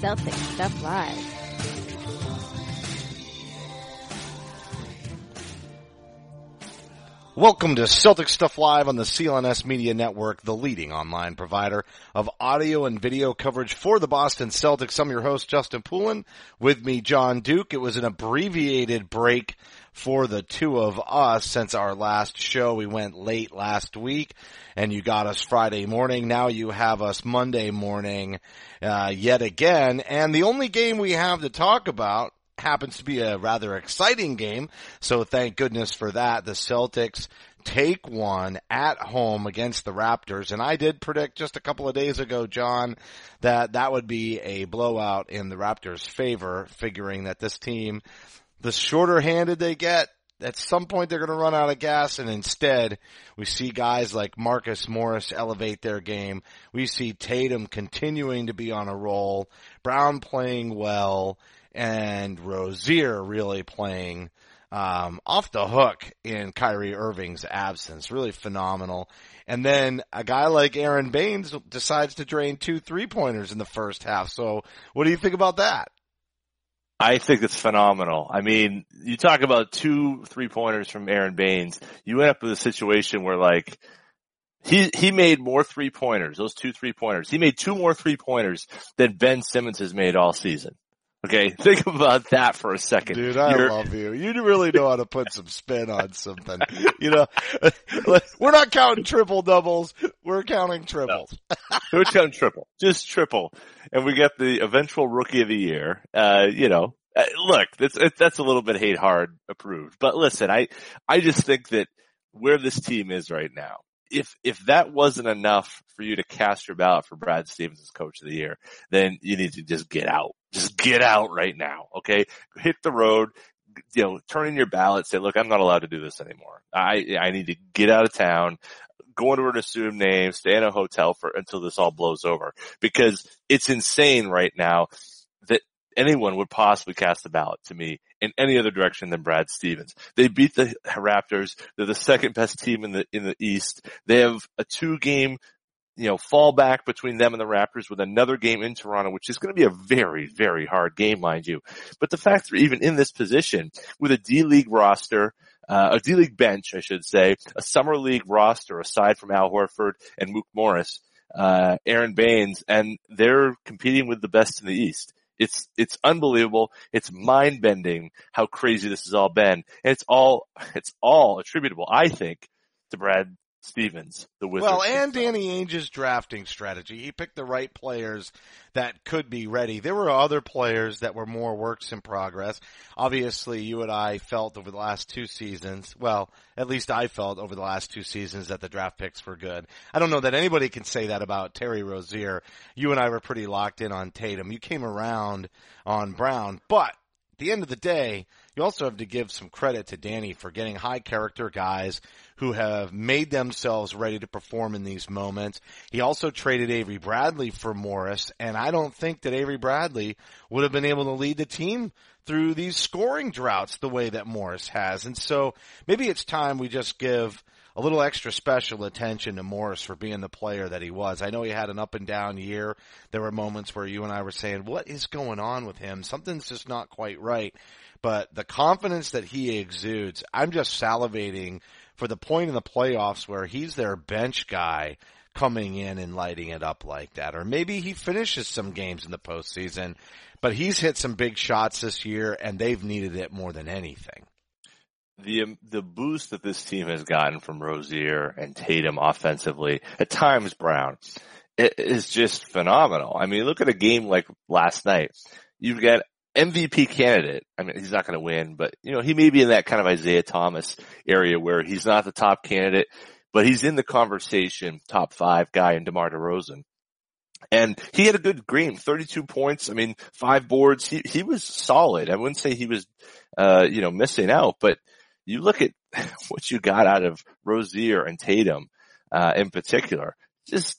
Celtic Stuff Live. Welcome to Celtic Stuff Live on the CLNS Media Network, the leading online provider of audio and video coverage for the Boston Celtics. I'm your host, Justin Poulin. With me, John Duke. It was an abbreviated break for the two of us since our last show. We went late last week and you got us Friday morning. Now you have us Monday morning, uh, yet again. And the only game we have to talk about happens to be a rather exciting game. So thank goodness for that. The Celtics take one at home against the Raptors. And I did predict just a couple of days ago, John, that that would be a blowout in the Raptors favor, figuring that this team, the shorter handed they get, at some point they're going to run out of gas and instead we see guys like Marcus Morris elevate their game. We see Tatum continuing to be on a roll, Brown playing well, and Rozier really playing um, off the hook in Kyrie Irving's absence. Really phenomenal. And then a guy like Aron Baynes decides to drain two three pointers in the first half. So what do you think about that? I think it's phenomenal. I mean, you talk about two three pointers from Aron Baynes. You end up with a situation where like, he, he made more three pointers, those two three pointers. He made two more three pointers than Ben Simmons has made all season. Okay, think about that for a second. Dude, I You're- love you. You really know how to put some spin on something. You know, we're not counting triple doubles. We're counting triples. We're counting triple, just triple, and we get the eventual rookie of the year. Uh, you know, uh, look, that's it, that's a little bit hate hard approved, but listen, I I just think that where this team is right now, if if that wasn't enough for you to cast your ballot for Brad Stevens as coach of the year, then you need to just get out, just get out right now, okay? Hit the road. You know, turn in your ballot, say, look, I'm not allowed to do this anymore. I, I need to get out of town go into an assumed name, stay in a hotel for until this all blows over. Because it's insane right now anyone would possibly cast a ballot to me in any other direction than Brad Stevens. They beat the Raptors. They're the second best team in the in the East. They have a two game you know, fallback between them and the Raptors with another game in Toronto, which is going to be a very, very hard game, mind you. But the fact they're even in this position with a D League roster, uh, a D League bench, I should say, a summer league roster aside from Al Horford and Mook Morris, uh, Aron Baynes, and they're competing with the best in the East. It's, it's unbelievable. It's mind bending how crazy this has all been. And it's all, it's all attributable, I think, to Brad Stevens, the Wizards. Well, and Danny Ainge's drafting strategy. He picked the right players that could be ready. There were other players that were more works in progress. Obviously, you and I felt over the last two seasons, well, at least I felt over the last two seasons that the draft picks were good. I don't know that anybody can say that about Terry Rozier. You and I were pretty locked in on Tatum. You came around on Brown, but at the end of the day, you also have to give some credit to Danny for getting high character guys who have made themselves ready to perform in these moments. He also traded Avery Bradley for Morris, and I don't think that Avery Bradley would have been able to lead the team through these scoring droughts the way that Morris has. And so maybe it's time we just give a little extra special attention to Morris for being the player that he was. I know he had an up and down year. There were moments where you and I were saying, what is going on with him? Something's just not quite right. But the confidence that he exudes, I'm just salivating for the point in the playoffs where he's their bench guy coming in and lighting it up like that. Or maybe he finishes some games in the postseason, but he's hit some big shots this year and they've needed it more than anything. The, the boost that this team has gotten from Rozier and Tatum offensively, at times Brown, it is just phenomenal. I mean, look at a game like last night. You've got MVP candidate. I mean, he's not going to win, but you know, he may be in that kind of Isaiah Thomas area where he's not the top candidate, but he's in the conversation, top five guy in DeMar DeRozan. And he had a good game, 32 points. I mean, five boards. He, he was solid. I wouldn't say he was, uh, you know, missing out, but you look at what you got out of Rozier and Tatum, uh, in particular, just,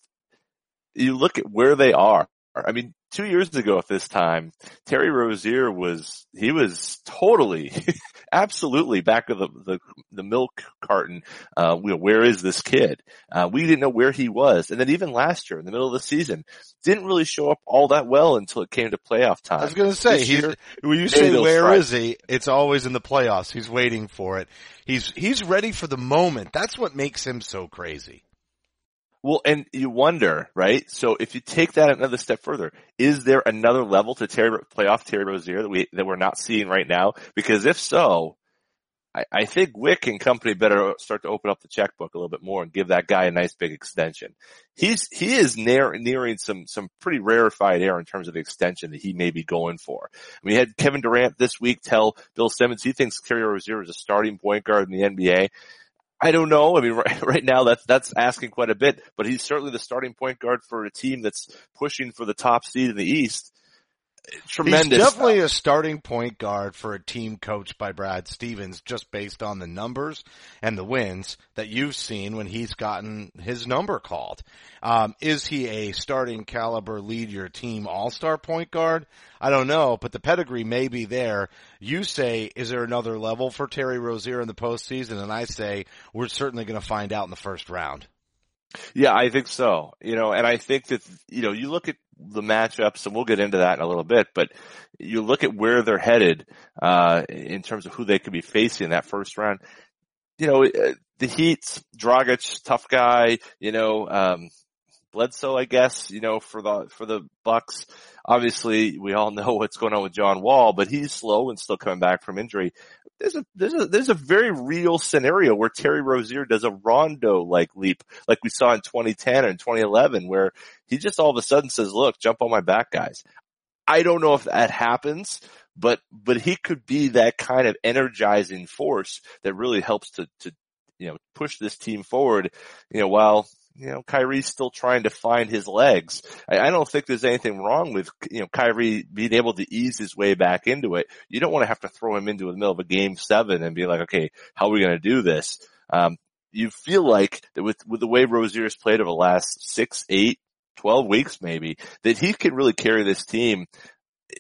you look at where they are. I mean, two years ago at this time, Terry Rozier was, he was totally, absolutely back of the, the, the milk carton. Uh, where is this kid? Uh, we didn't know where he was. And then even last year in the middle of the season, didn't really show up all that well until it came to playoff time. I was going to say, he's, when you say where strike. is he, it's always in the playoffs. He's waiting for it. He's, he's ready for the moment. That's what makes him so crazy. Well, and you wonder, right? So if you take that another step further, is there another level to Terry, playoff Terry Rozier that we, that we're not seeing right now? Because if so, I, I think Wyc and company better start to open up the checkbook a little bit more and give that guy a nice big extension. He's, he is near, nearing some, some pretty rarefied air in terms of the extension that he may be going for. We had Kevin Durant this week tell Bill Simmons he thinks Terry Rozier is a starting point guard in the NBA. I don't know. I mean, right, right, now that's, that's asking quite a bit, but he's certainly the starting point guard for a team that's pushing for the top seed in the East. Tremendous. He's definitely a starting point guard for a team coached by Brad Stevens just based on the numbers and the wins that you've seen when he's gotten his number called. Um, is he a starting caliber lead your team all-star point guard? I don't know, but the pedigree may be there. You say, is there another level for Terry Rozier in the postseason? And I say, we're certainly going to find out in the first round. Yeah, I think so. You know, and I think that, you know, you look at the matchups and we'll get into that in a little bit, but you look at where they're headed, uh, in terms of who they could be facing in that first round. You know, uh, the Heat, Dragic, tough guy, you know, um, Bledsoe, I guess, you know, for the, for the Bucks. Obviously, we all know what's going on with John Wall, but he's slow and still coming back from injury. There's a, there's a, there's a very real scenario where Terry Rozier does a Rondo like leap, like we saw in 2010 and 2011, where he just all of a sudden says, look, jump on my back, guys. I don't know if that happens, but, but he could be that kind of energizing force that really helps to, to, you know, push this team forward, you know, while you know, Kyrie's still trying to find his legs. I, I, don't think there's anything wrong with, you know, Kyrie being able to ease his way back into it. You don't want to have to throw him into the middle of a game seven and be like, okay, how are we going to do this? Um, you feel like that with, with the way Rozier's played over the last six, eight, 12 weeks maybe, that he can really carry this team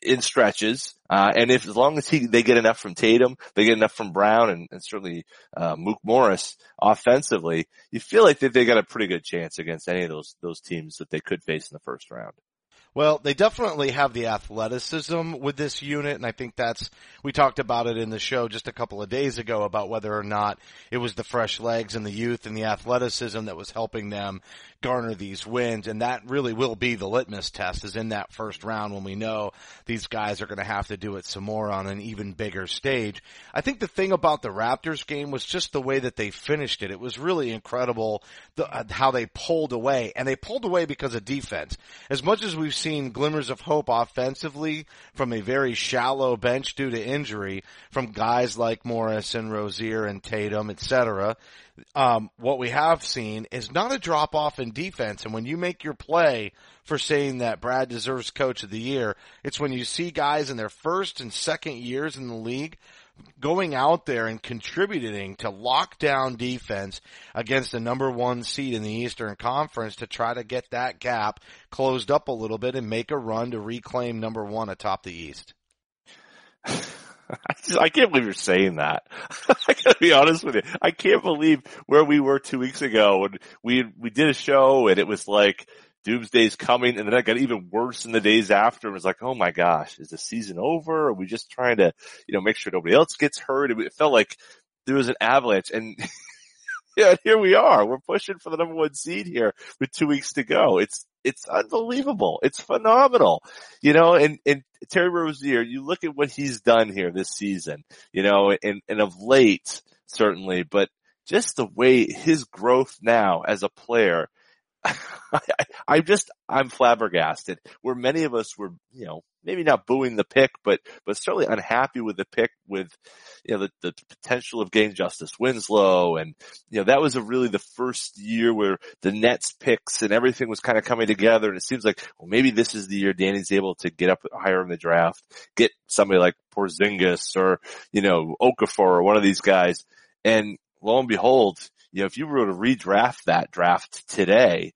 in stretches. Uh, and if as long as he they get enough from Tatum, they get enough from Brown and, and certainly uh, Mook Morris offensively, you feel like they, they got a pretty good chance against any of those those teams that they could face in the first round. Well, they definitely have the athleticism with this unit, and I think that's, we talked about it in the show just a couple of days ago about whether or not it was the fresh legs and the youth and the athleticism that was helping them garner these wins, and that really will be the litmus test is in that first round when we know these guys are going to have to do it some more on an even bigger stage. I think the thing about the Raptors game was just the way that they finished it. It was really incredible the, uh, how they pulled away, and they pulled away because of defense. As much as we've seen glimmers of hope offensively from a very shallow bench due to injury from guys like Morris and Rozier and Tatum, etc um, what we have seen is not a drop off in defense. And when you make your play for saying that Brad deserves coach of the year, it's when you see guys in their first and second years in the league going out there and contributing to lockdown defense against the number one seed in the Eastern Conference to try to get that gap closed up a little bit and make a run to reclaim number one atop the East. I, just, I can't believe you're saying that. I gotta be honest with you. I can't believe where we were two weeks ago when we, we did a show and it was like, Doomsday's coming, and then it got even worse in the days after. It was like, oh my gosh, is the season over? Are we just trying to, you know, make sure nobody else gets hurt? It felt like there was an avalanche, and yeah, here we are. We're pushing for the number one seed here with two weeks to go. It's it's unbelievable. It's phenomenal. You know, and, and Terry Rozier, you look at what he's done here this season, you know, and, and of late, certainly, but just the way his growth now as a player, I, I just, I'm flabbergasted where many of us were, you know, maybe not booing the pick, but, but certainly unhappy with the pick with, you know, the, the potential of getting Justice Winslow. And, you know, that was a really the first year where the Nets picks and everything was kind of coming together. And it seems like, well, maybe this is the year Danny's able to get up higher in the draft, get somebody like Porzingis or, you know, Okafor or one of these guys. And lo and behold, you know, if you were to redraft that draft today,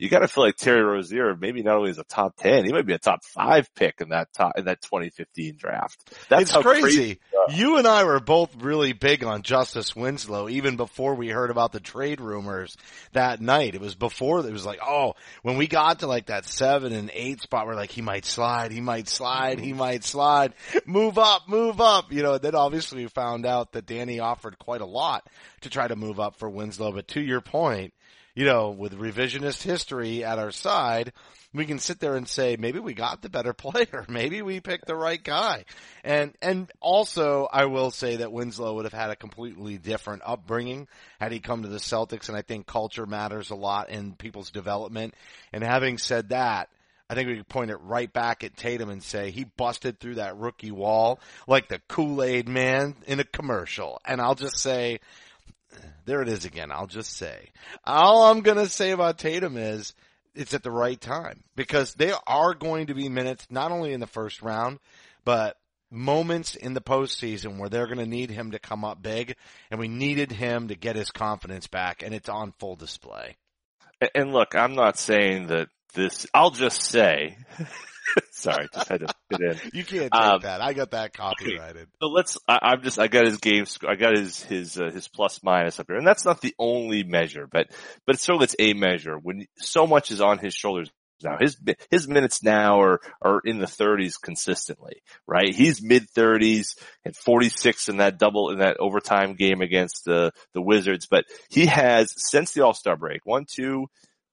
you got to feel like Terry Rozier maybe not only is a top 10, he might be a top five pick in that top, in that 2015 draft. That's it's crazy. crazy. Uh, you and I were both really big on Justice Winslow even before we heard about the trade rumors that night. It was before, it was like, oh, when we got to like that seven and eight spot, we're like, he might slide, he might slide, he might slide, move up, move up. You know, then obviously we found out that Danny offered quite a lot to try to move up for Winslow. But to your point, you know, with revisionist history at our side, we can sit there and say, maybe we got the better player. Maybe we picked the right guy. And, and also I will say that Winslow would have had a completely different upbringing had he come to the Celtics. And I think culture matters a lot in people's development. And having said that, I think we could point it right back at Tatum and say he busted through that rookie wall like the Kool-Aid man in a commercial. And I'll just say, there it is again. I'll just say, all I'm going to say about Tatum is it's at the right time because there are going to be minutes, not only in the first round, but moments in the postseason where they're going to need him to come up big and we needed him to get his confidence back and it's on full display. And look, I'm not saying that this, I'll just say, sorry, just had to fit in. You can't take Um, that. I got that copyrighted. So let's. I, I'm just. I got his game. I got his his uh, his plus minus up here, and that's not the only measure, but but certainly it's a measure when so much is on his shoulders now. His his minutes now are are in the 30s consistently, right? He's mid 30s and 46 in that double in that overtime game against the the Wizards, but he has since the All Star break one two.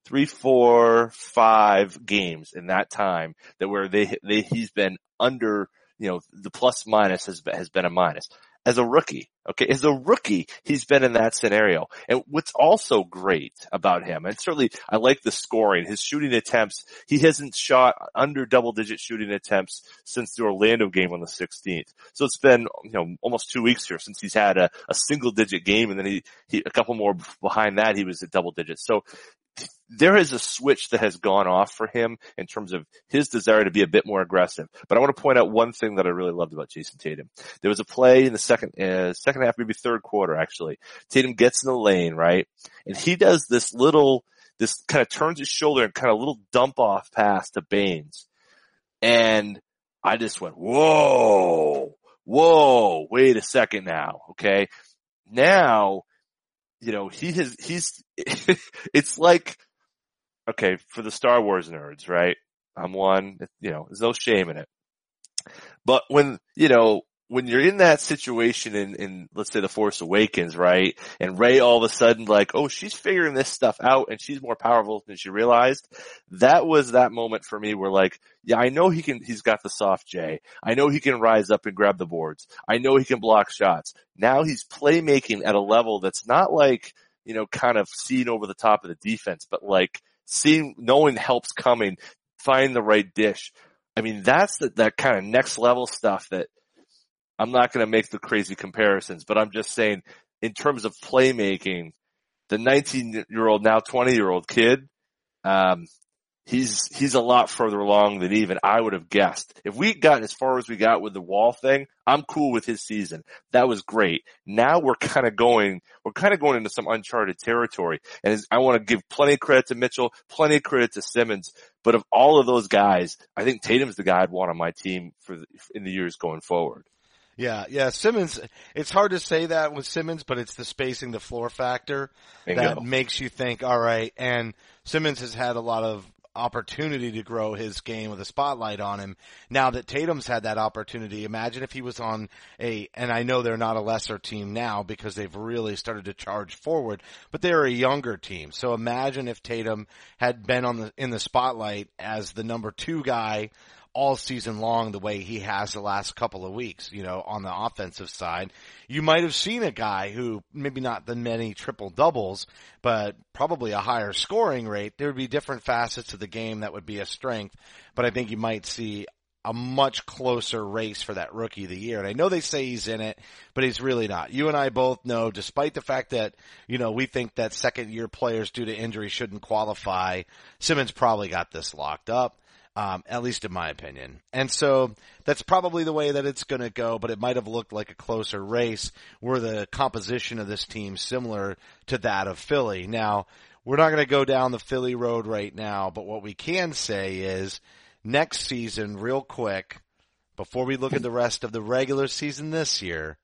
Three, four, five games in that time that where they, they, he's been under you know, the plus minus has been, has been a minus. As a rookie, okay, as a rookie, he's been in that scenario. And what's also great about him, and certainly I like the scoring, his shooting attempts, he hasn't shot under double digit shooting attempts since the Orlando game on the 16th. So it's been, you know, almost two weeks here since he's had a, a single digit game and then he, he, a couple more behind that, he was at double digits. So there is a switch that has gone off for him in terms of his desire to be a bit more aggressive. But I want to point out one thing that I really loved about Jayson Tatum. There was a play in the second, uh, second half, maybe third quarter actually. Tatum gets in the lane, right? And he does this little, this kind of turns his shoulder and kind of little dump off pass to Baynes. And I just went, whoa, whoa, wait a second now. Okay. Now, you know, he has, he's, it's like, okay, for the Star Wars nerds, right? I'm one, you know, there's no shame in it. But when, you know, when you're in that situation in, in, let's say the Force Awakens, right? And Rey all of a sudden like, oh, she's figuring this stuff out and she's more powerful than she realized. That was that moment for me where like, yeah, I know he can, he's got the soft J. I know he can rise up and grab the boards. I know he can block shots. Now he's playmaking at a level that's not like, you know, kind of seen over the top of the defense, but like seeing, knowing help's coming, find the right dish. I mean, that's the, that kind of next level stuff that I'm not going to make the crazy comparisons, but I'm just saying in terms of playmaking, the 19 year old, now 20 year old kid, um, he's, he's a lot further along than even I would have guessed. If we got as far as we got with the wall thing, I'm cool with his season. That was great. Now we're kind of going, we're kind of going into some uncharted territory. And I want to give plenty of credit to Mitchell, plenty of credit to Simmons. But of all of those guys, I think Tatum's the guy I'd want on my team for the, in the years going forward. Yeah, yeah. Simmons, it's hard to say that with Simmons, but it's the spacing the floor factor Bingo. that makes you think, all right. And Simmons has had a lot of opportunity to grow his game with a spotlight on him. Now that Tatum's had that opportunity, imagine if he was on a, and I know they're not a lesser team now because they've really started to charge forward, but they're a younger team. So imagine if Tatum had been on the, in the spotlight as the number two guy all season long the way he has the last couple of weeks, you know, on the offensive side, you might have seen a guy who maybe not the many triple doubles, but probably a higher scoring rate. There would be different facets of the game that would be a strength, but I think you might see a much closer race for that rookie of the year. And I know they say he's in it, but he's really not. You and I both know, despite the fact that, you know, we think that second year players due to injury shouldn't qualify, Simmons probably got this locked up um, at least in my opinion. And so that's probably the way that it's going to go, but it might have looked like a closer race were the composition of this team similar to that of Philly. Now, we're not going to go down the Philly road right now, but what we can say is next season, real quick, before we look at the rest of the regular season this year,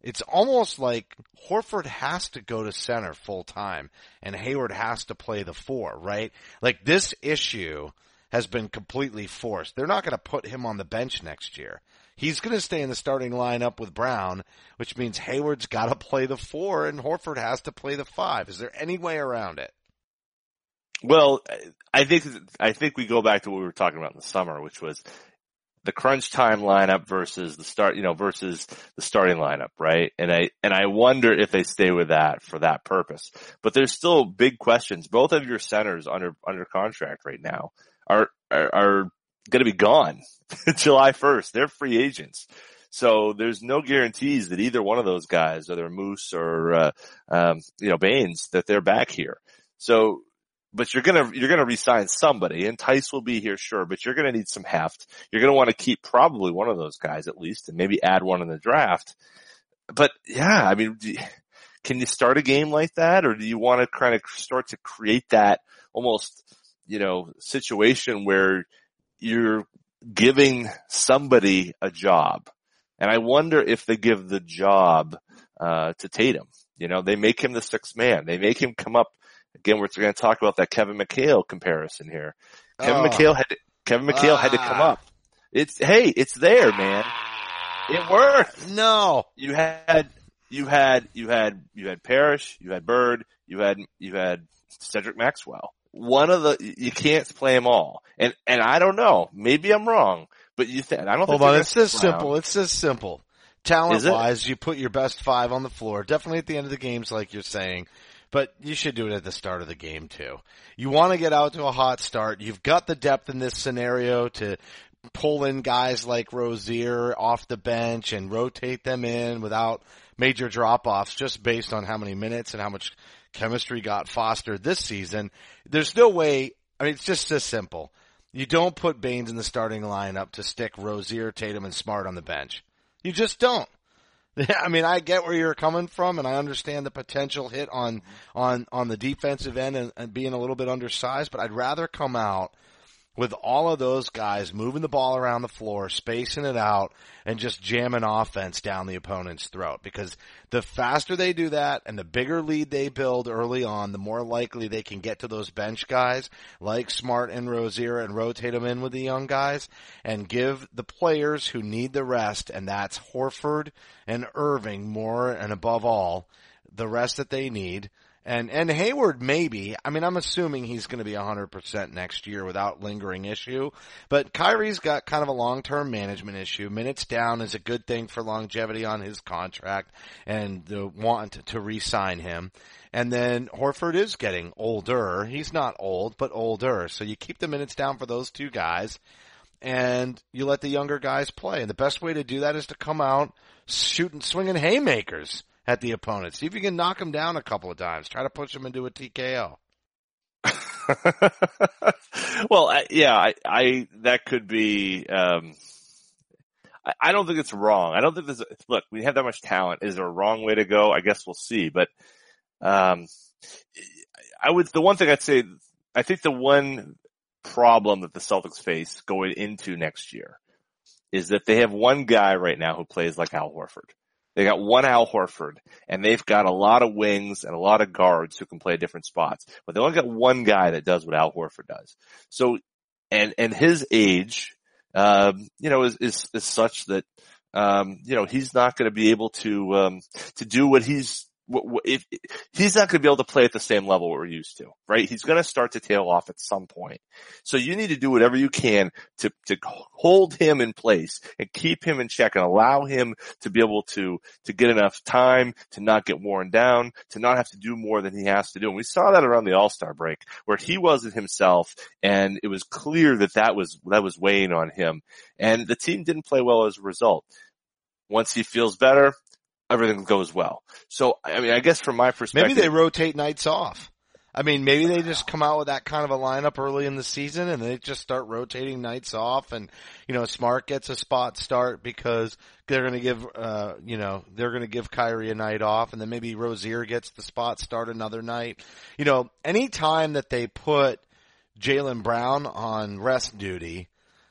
it's almost like Horford has to go to center full time and Hayward has to play the four, right? Like this issue has been completely forced. They're not going to put him on the bench next year. He's going to stay in the starting lineup with Brown, which means Hayward's got to play the four and Horford has to play the five. Is there any way around it? Well, I think I think we go back to what we were talking about in the summer, which was the crunch time lineup versus the start, you know, versus the starting lineup, right? And I and I wonder if they stay with that for that purpose. But there's still big questions. Both of your centers under under contract right now are are, are going to be gone July 1st. They're free agents. So there's no guarantees that either one of those guys, whether Moose or uh, um, you know Baynes, that they're back here. So, but you're gonna you're gonna resign somebody, and Theis will be here, sure. But you're gonna need some heft. You're gonna want to keep probably one of those guys at least, and maybe add one in the draft. But yeah, I mean, can you start a game like that, or do you want to kind of start to create that almost you know, situation where you're giving somebody a job. And I wonder if they give the job, uh, to Tatum. You know, they make him the sixth man. They make him come up. Again, we're going to talk about that Kevin McHale comparison here. Kevin Oh. McHale had to, Kevin McHale had to come up. It's, hey, it's there, man. It worked. No. You had, you had, you had, you had Parrish, you had Bird, you had, you had Cedric Maxwell. One of the, you can't play them all. And, and I don't know. Maybe I'm wrong, but you think, I don't Hold think on. It's this stick simple. It's this simple. Talent wise, you put your best five on the floor. Definitely at the end of the games, like you're saying. But you should do it at the start of the game too. You want to get out to a hot start. You've got the depth in this scenario to pull in guys like Rozier off the bench and rotate them in without major drop offs just based on how many minutes and how much chemistry got fostered this season. There's no way, I mean, it's just this simple. You don't put Baynes in the starting lineup to stick Rozier, Tatum, and Smart on the bench. You just don't. I mean, I get where you're coming from, and I understand the potential hit on on on the defensive end and, and being a little bit undersized. But I'd rather come out with all of those guys moving the ball around the floor, spacing it out, and just jamming offense down the opponent's throat. Because the faster they do that and the bigger lead they build early on, the more likely they can get to those bench guys like Smart and Rozier and rotate them in with the young guys and give the players who need the rest, and that's Horford and Irving more and above all, the rest that they need. And and Hayward maybe. I mean, I'm assuming he's going to be 100% next year without lingering issue. But Kyrie's got kind of a long-term management issue. Minutes down is a good thing for longevity on his contract and the want to re-sign him. And then Horford is getting older. He's not old, but older. So you keep the minutes down for those two guys and you let the younger guys play. And the best way to do that is to come out shooting, swinging haymakers at the opponent. See if you can knock them down a couple of times. Try to push them into a TKO. well, yeah, I, I, that could be, um, I, I don't think it's wrong. I don't think there's, look, we have that much talent. Is there a wrong way to go? I guess we'll see, but, um, I would, the one thing I'd say, I think the one problem that the Celtics face going into next year is that they have one guy right now who plays like Al Horford. They got one Al Horford and they've got a lot of wings and a lot of guards who can play different spots, but they only got one guy that does what Al Horford does. So, and, and his age, um, you know, is, is, is such that, um, you know, he's not going to be able to, um, to do what he's if he's not going to be able to play at the same level we're used to, right? He's going to start to tail off at some point. So you need to do whatever you can to, to hold him in place and keep him in check and allow him to be able to, to get enough time to not get worn down, to not have to do more than he has to do. And we saw that around the All-Star break where he wasn't himself and it was clear that that was, that was weighing on him and the team didn't play well as a result. Once he feels better, everything goes well. So, I mean, I guess from my perspective, maybe they rotate nights off. I mean, maybe they just come out with that kind of a lineup early in the season and they just start rotating nights off and, you know, Smart gets a spot start because they're going to give, uh, you know, they're going to give Kyrie a night off and then maybe Rozier gets the spot start another night. You know, any time that they put Jaylen Brown on rest duty,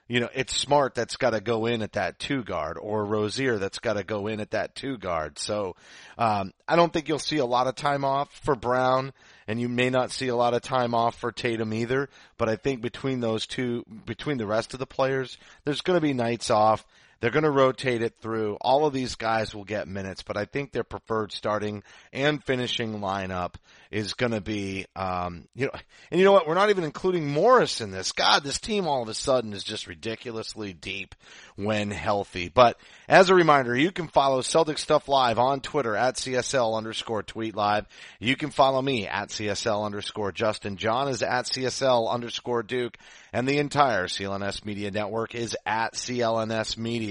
you know, it's smart that's got to go in at that two guard or Rozier that's got to go in at that two guard. So, um, I don't think you'll see a lot of time off for Brown and you may not see a lot of time off for Tatum either, but I think between those two, between the rest of the players, there's going to be nights off they're going to rotate it through. All of these guys will get minutes, but I think their preferred starting and finishing lineup is going to be, um, you know, and you know what? We're not even including Morris in this. God, this team all of a sudden is just ridiculously deep when healthy. But as a reminder, you can follow Celtic Stuff Live on Twitter at CSL underscore tweet live. You can follow me at CSL underscore Justin. John is at CSL underscore Duke and the entire CLNS Media Network is at CLNS Media.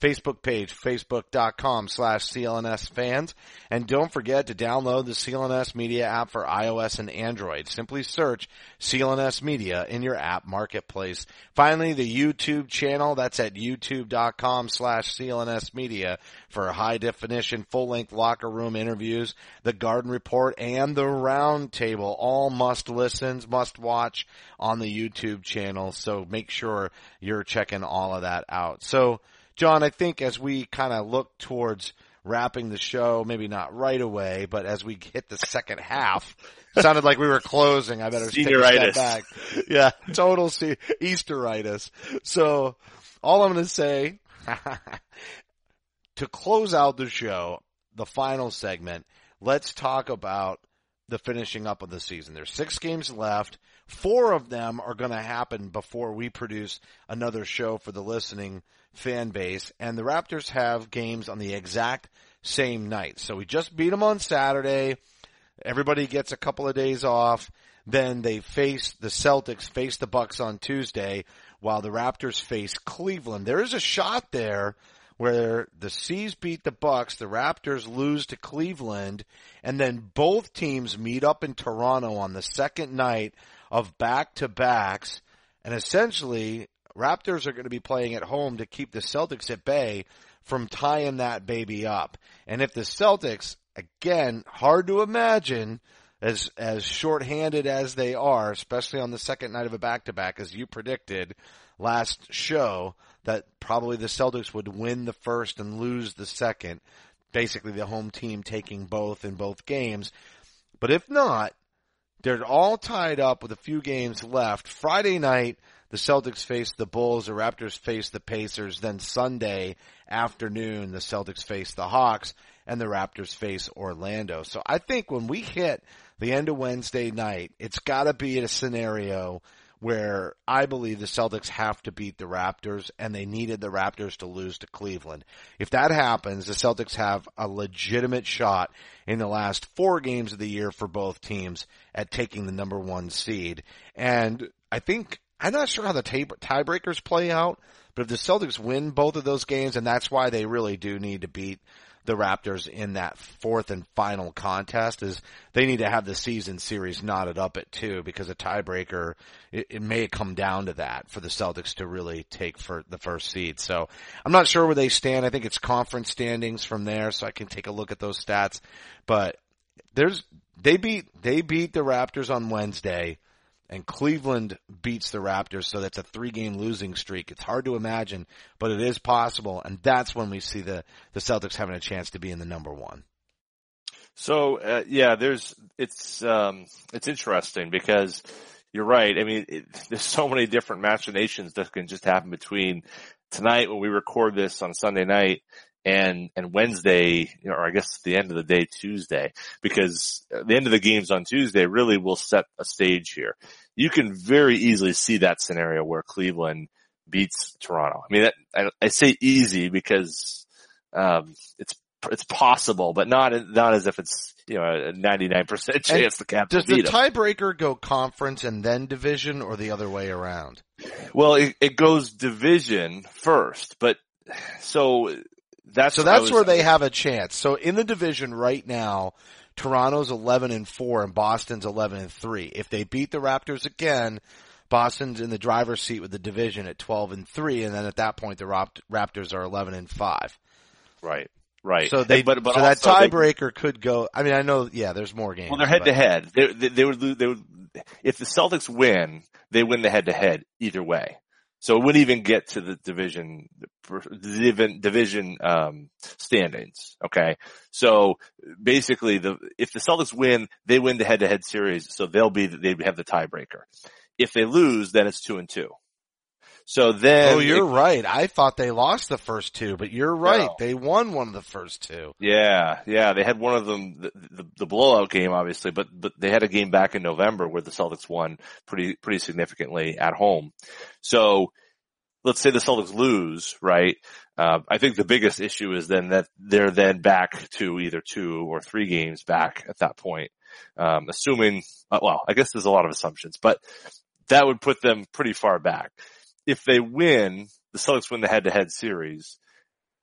Facebook page, facebook.com slash CLNS fans. And don't forget to download the CLNS Media app for iOS and Android. Simply search CLNS Media in your app marketplace. Finally, the YouTube channel, that's at youtube.com slash CLNS Media for high definition, full length locker room interviews, the garden report, and the roundtable. All must listens, must watch on the YouTube channel. So make sure you're checking all of that out. So, John, I think as we kind of look towards wrapping the show, maybe not right away, but as we hit the second half, sounded like we were closing. I better take a step back. Yeah, total se- Easteritis. So all I'm going to say to close out the show, the final segment, let's talk about the finishing up of the season. There's six games left. Four of them are going to happen before we produce another show for the listening fan base. And the Raptors have games on the exact same night. So we just beat them on Saturday. Everybody gets a couple of days off. Then they face the Celtics, face the Bucks on Tuesday, while the Raptors face Cleveland. There is a shot there where the C's beat the Bucks, the Raptors lose to Cleveland, and then both teams meet up in Toronto on the second night of back to backs, and essentially Raptors are going to be playing at home to keep the Celtics at bay from tying that baby up. And if the Celtics, again, hard to imagine as, as shorthanded as they are, especially on the second night of a back to back, as you predicted last show, that probably the Celtics would win the first and lose the second. Basically the home team taking both in both games. But if not, they're all tied up with a few games left. Friday night, the Celtics face the Bulls, the Raptors face the Pacers, then Sunday afternoon, the Celtics face the Hawks, and the Raptors face Orlando. So I think when we hit the end of Wednesday night, it's gotta be a scenario where I believe the Celtics have to beat the Raptors and they needed the Raptors to lose to Cleveland. If that happens, the Celtics have a legitimate shot in the last four games of the year for both teams at taking the number one seed. And I think, I'm not sure how the tiebreakers play out, but if the Celtics win both of those games, and that's why they really do need to beat the Raptors in that fourth and final contest is they need to have the season series knotted up at two because a tiebreaker it, it, may come down to that for the Celtics to really take for the first seed. So I'm not sure where they stand. I think it's conference standings from there, so I can take a look at those stats. But there's they beat they beat the Raptors on Wednesday. And Cleveland beats the Raptors, so that's a three game losing streak. It's hard to imagine, but it is possible, and that's when we see the, the Celtics having a chance to be in the number one. So uh, yeah, there's it's um, it's interesting because you're right. I mean, it, there's so many different machinations that can just happen between tonight when we record this on Sunday night and and Wednesday, or I guess the end of the day Tuesday, because the end of the games on Tuesday really will set a stage here. You can very easily see that scenario where Cleveland beats Toronto. I mean, that, I, I say easy because um, it's it's possible, but not not as if it's you know a ninety nine percent chance the Cavs Does the tiebreaker go conference and then division, or the other way around? Well, it, it goes division first, but so that's So that's where they have a chance. So in the division right now, Toronto's 11 and 4 and Boston's 11 and 3. If they beat the Raptors again, Boston's in the driver's seat with the division at 12 and 3 and then at that point the Raptors are 11 and 5. right, right. So they but but so that tiebreaker could go I mean I know yeah, there's more games. Well, they're head to head. They they they would lose. They would if the Celtics win, they win the head to head either way. So it wouldn't even get to the division division um, standings. Okay, so basically, the if the Celtics win, they win the head to head series, so they'll be they have the tiebreaker. If they lose, then it's two and two. So then, Oh, you're it- right. I thought they lost the first two, but you're right. No. They won one of the first two. Yeah, yeah, they had one of them, the, the, the blowout game, obviously, but but they had a game back in November where the Celtics won pretty pretty significantly at home. So let's say the Celtics lose, right? Uh, I think the biggest issue is then that they're then back to either two or three games back at that point, um, assuming. Uh, well, I guess there's a lot of assumptions, but that would put them pretty far back. If they win, the Celtics win the head-to-head series.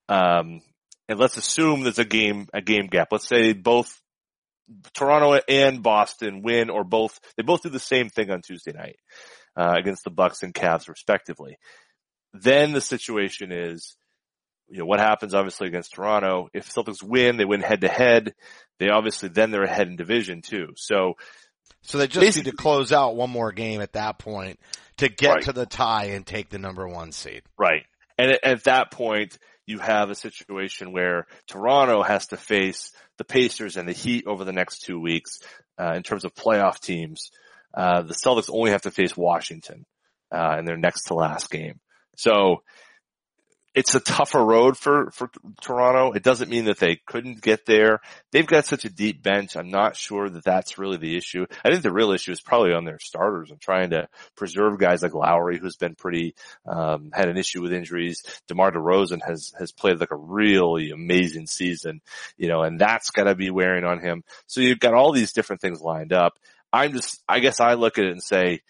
Um, and let's assume there's a game a game gap. Let's say both Toronto and Boston win, or both they both do the same thing on Tuesday night uh, against the Bucks and Cavs, respectively. Then the situation is, you know, what happens obviously against Toronto? If Celtics win, they win head to head. They obviously then they're ahead in division too. So So they just need to close out one more game at that point to get Right. to the tie and take the number one seed. Right. And at, at that point, you have a situation where Toronto has to face the Pacers and the Heat over the next two weeks uh, in terms of playoff teams. Uh, the Celtics only have to face Washington uh, in their next to last game. So it's a tougher road for, for Toronto. It doesn't mean that they couldn't get there. They've got such a deep bench. I'm not sure that that's really the issue. I think the real issue is probably on their starters and trying to preserve guys like Lowry, who's been pretty, um, had an issue with injuries. DeMar DeRozan has, has played like a really amazing season, you know, and that's got to be wearing on him. So you've got all these different things lined up. I'm just, I guess I look at it and say,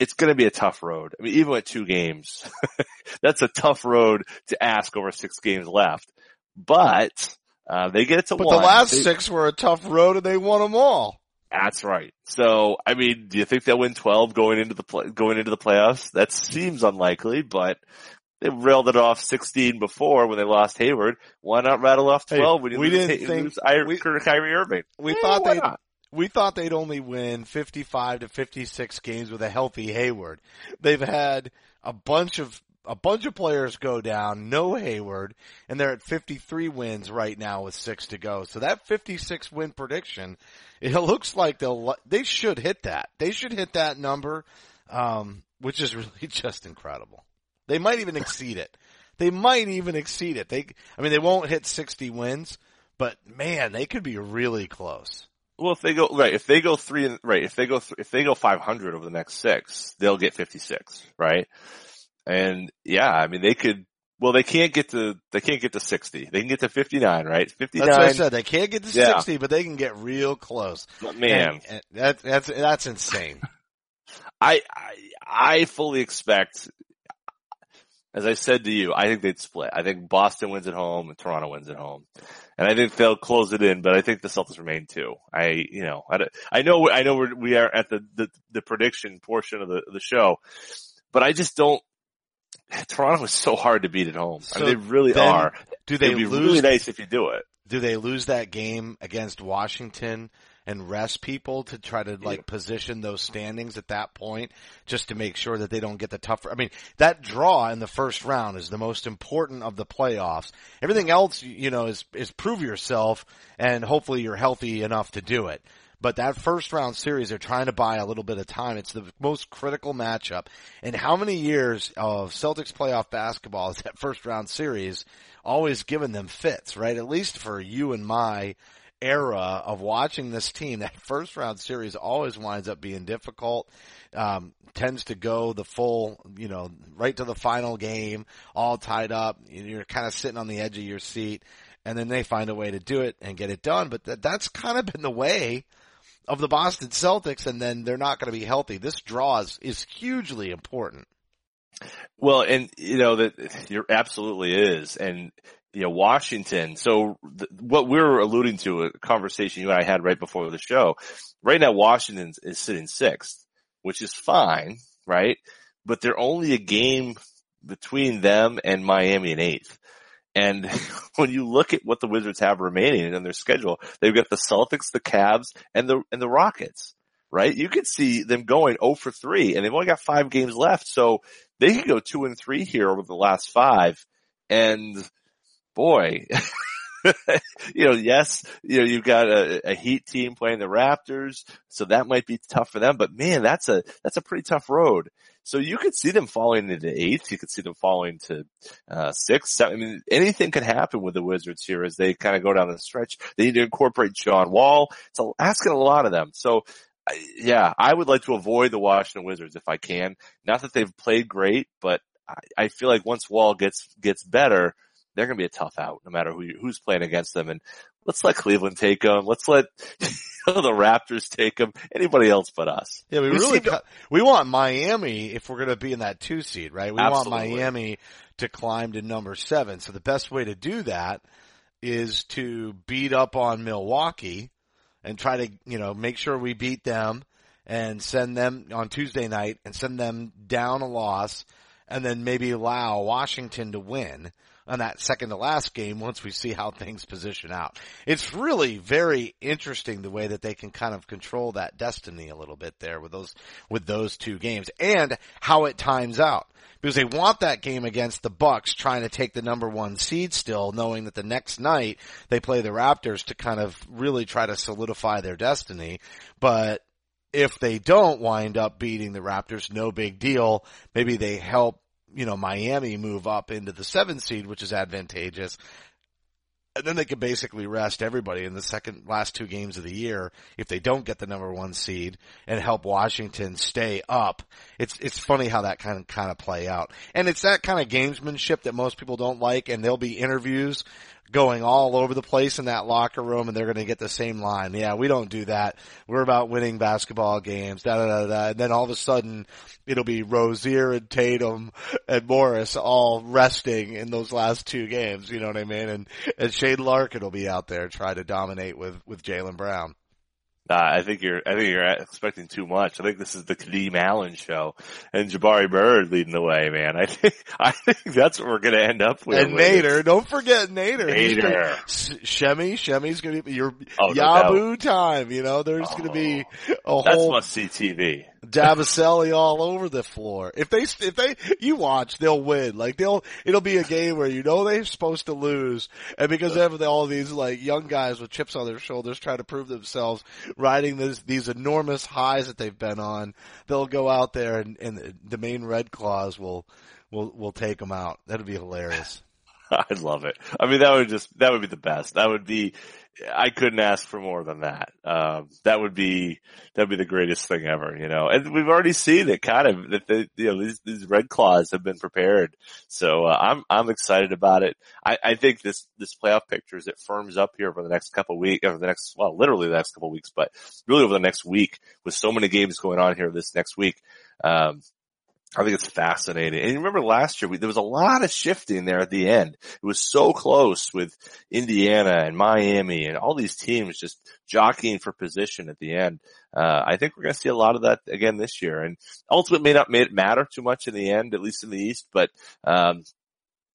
it's going to be a tough road. I mean, even with two games, that's a tough road to ask over six games left. But uh, they get it to But one. the last They- six were a tough road and they won them all. That's right. So, I mean, do you think they'll win 12 going into the play, going into the playoffs? That seems unlikely, but they railed it off 16 before when they lost Hayward. Why not rattle off 12 when you we lose, didn't think- lose we- Kyrie Irving? We Eh, thought they not? We thought they'd only win 55 to 56 games with a healthy Hayward. They've had a bunch of a bunch of players go down, no Hayward, and they're at 53 wins right now with 6 to go. So that 56 win prediction, it looks like they'll they should hit that. They should hit that number um which is really just incredible. They might even exceed it. They might even exceed it. They I mean they won't hit 60 wins, but man, they could be really close. Well, if they go right, if they go three, and right, if they go th- if they go 500 over the next six, they'll get 56, right? And yeah, I mean they could. Well, they can't get to they can't get to 60. They can get to 59, right? 59. That's what I said. They can't get to Yeah. 60, but they can get real close. Man, And- and that, that's, that's insane. I, I I fully expect. As I said to you, I think they'd split. I think Boston wins at home and Toronto wins at home, and I think they'll close it in. But I think the Celtics remain two. I, you know, I, I know, I know we're, we are at the, the the prediction portion of the the show, but I just don't. Toronto is so hard to beat at home. I mean, they really are. Do they It'd be lose, really nice if you do it. do they lose that game against Washington and rest people to try to like position those standings at that point just to make sure that they don't get the tougher. I mean, that draw in the first round is the most important of the playoffs. Everything else, you know, is, is prove yourself and hopefully you're healthy enough to do it. But that first round series, they're trying to buy a little bit of time. It's the most critical matchup. And how many years of Celtics playoff basketball is that first round series always given them fits, right? At least for you and my era of watching this team, that first round series always winds up being difficult. Um, tends to go the full, you know, right to the final game, all tied up. You're kind of sitting on the edge of your seat and then they find a way to do it and get it done. But that, that's kind of been the way of the Boston Celtics, and then they're not going to be healthy. This draw is, is hugely important. Well, and you know that you're absolutely is, and you know Washington. So th- what we're alluding to, a conversation you and I had right before the show. Right now, Washington is sitting sixth, which is fine, right? But they're only a game between them and Miami in eighth. And when you look at what the Wizards have remaining in their schedule, they've got the Celtics, the Cavs, and the and the Rockets. Right? You could see them going 0 for 3 and they've only got five games left. So they could go two and three here over the last five. And boy, you know, yes, you know, you've got a, a Heat team playing the Raptors, so that might be tough for them. But man, that's a that's a pretty tough road. So you could see them falling into eighth. You could see them falling to uh. Seven. I mean, anything could happen with the Wizards here as they kind of go down the stretch. They need to incorporate John Wall. It's asking a lot of them. So yeah, I would like to avoid the Washington Wizards if I can. Not that they've played great, but I, I feel like once Wall gets gets better, they're going to be a tough out no matter who you, who's playing against them. And let's let Cleveland take them. Let's let the Raptors take them. Anybody else but us. Yeah, we, we really to, we want Miami if we're going to be in that two seed, right? We absolutely. want Miami to climb to number seven. So the best way to do that is to beat up on Milwaukee and try to, you know, make sure we beat them and send them on Tuesday night and send them down a loss and then maybe allow Washington to win on that second to last game once we see how things position out. It's really very interesting the way that they can kind of control that destiny a little bit there with those, with those two games and how it times out because they want that game against the Bucks trying to take the number one seed still, knowing that the next night they play the Raptors to kind of really try to solidify their destiny. But if they don't wind up beating the Raptors, no big deal. Maybe they help, you know, Miami move up into the seventh seed, which is advantageous and then they can basically rest everybody in the second last two games of the year if they don't get the number one seed and help Washington stay up. It's it's funny how that kind of kind of play out, and it's that kind of gamesmanship that most people don't like. And there'll be interviews going all over the place in that locker room and they're going to get the same line. Yeah, we don't do that. We're about winning basketball games, da da da da. And then all of a sudden it'll be Rozier and Tatum and Morris all resting in those last two games. You know what I mean? And, and Shane Larkin will be out there trying to dominate with, with Jaylen Brown. Uh, I think you're, I think you're expecting too much. I think this is the Kadeem Allen show and Jabari Bird leading the way, man. I think, I think that's what we're going to end up with. And Nader, don't forget Nader. Nader. Shemi, Shemi's going to be your oh, Yabu time, you know, there's oh, going to be a whole. that's must see TV. Daviselli all over the floor. If they, if they, you watch, they'll win. Like they'll, it'll be a game where you know they're supposed to lose. And because they have all these like young guys with chips on their shoulders trying to prove themselves, riding this, these enormous highs that they've been on, they'll go out there and, and the Maine Red Claws will, will, will take them out. That'd be hilarious. I'd love it. I mean, that would just, that would be the best. That would be, I couldn't ask for more than that. Um, that would be, that'd be the greatest thing ever, you know, and we've already seen it kind of that the, you know, these, these red claws have been prepared. So, uh, I'm, I'm excited about it. I, I think this, this playoff picture as it firms up here over the next couple weeks, over the next, well, literally the next couple weeks, but really over the next week with so many games going on here this next week. Um, I think it's fascinating. And you remember last year, we, there was a lot of shifting there at the end. It was so close with Indiana and Miami and all these teams just jockeying for position at the end. Uh, I think we're going to see a lot of that again this year. And ultimately may not matter too much in the end, at least in the East, but, um,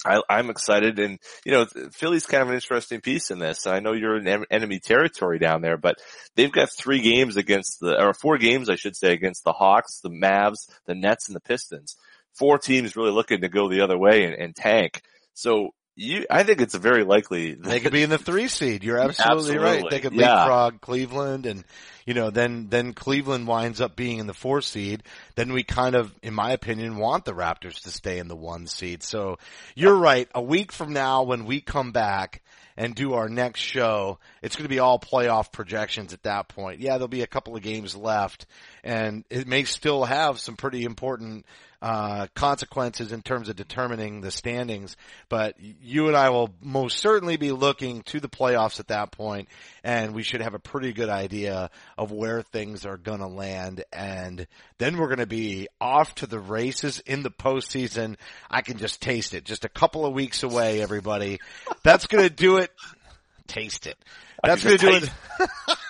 I, I'm excited, and you know, Philly's kind of an interesting piece in this. I know you're in en- enemy territory down there, but they've got three games against the, or four games, I should say, against the Hawks, the Mavs, the Nets, and the Pistons. Four teams really looking to go the other way and, and tank. So you, I think it's very likely They could be in the three seed. You're absolutely, right. They could Yeah. leapfrog Cleveland and, you know, then, then Cleveland winds up being in the four seed. Then we kind of, in my opinion, want the Raptors to stay in the one seed. So you're right. A week from now when we come back and do our next show, it's going to be all playoff projections at that point. Yeah, there'll be a couple of games left and it may still have some pretty important uh, consequences in terms of determining the standings. But you and I will most certainly be looking to the playoffs at that point, and we should have a pretty good idea of where things are going to land. And then we're going to be off to the races in the postseason. I can just taste it. Just a couple of weeks away, everybody. That's going to do it. Taste it. That's going to do it.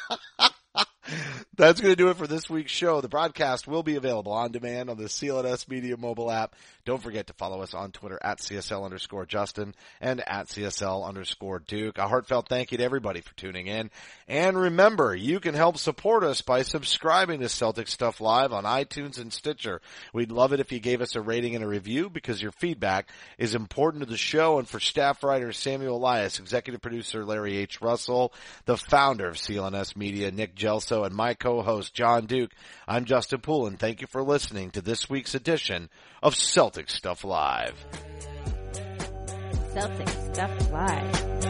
That's going to do it for this week's show. The broadcast will be available on demand on the CLNS Media mobile app. Don't forget to follow us on Twitter at CSL underscore Justin and at CSL underscore Duke. A heartfelt thank you to everybody for tuning in. And remember, you can help support us by subscribing to Celtic Stuff Live on iTunes and Stitcher. We'd love it if you gave us a rating and a review because your feedback is important to the show and for staff writer Samuel Elias, executive producer Larry H. Russell, the founder of CLNS Media, Nick Gelso, and my co-host John Duke. I'm Justin Poulin. Thank you for listening to this week's edition of Celtic Stuff Live. Celtic Stuff Live.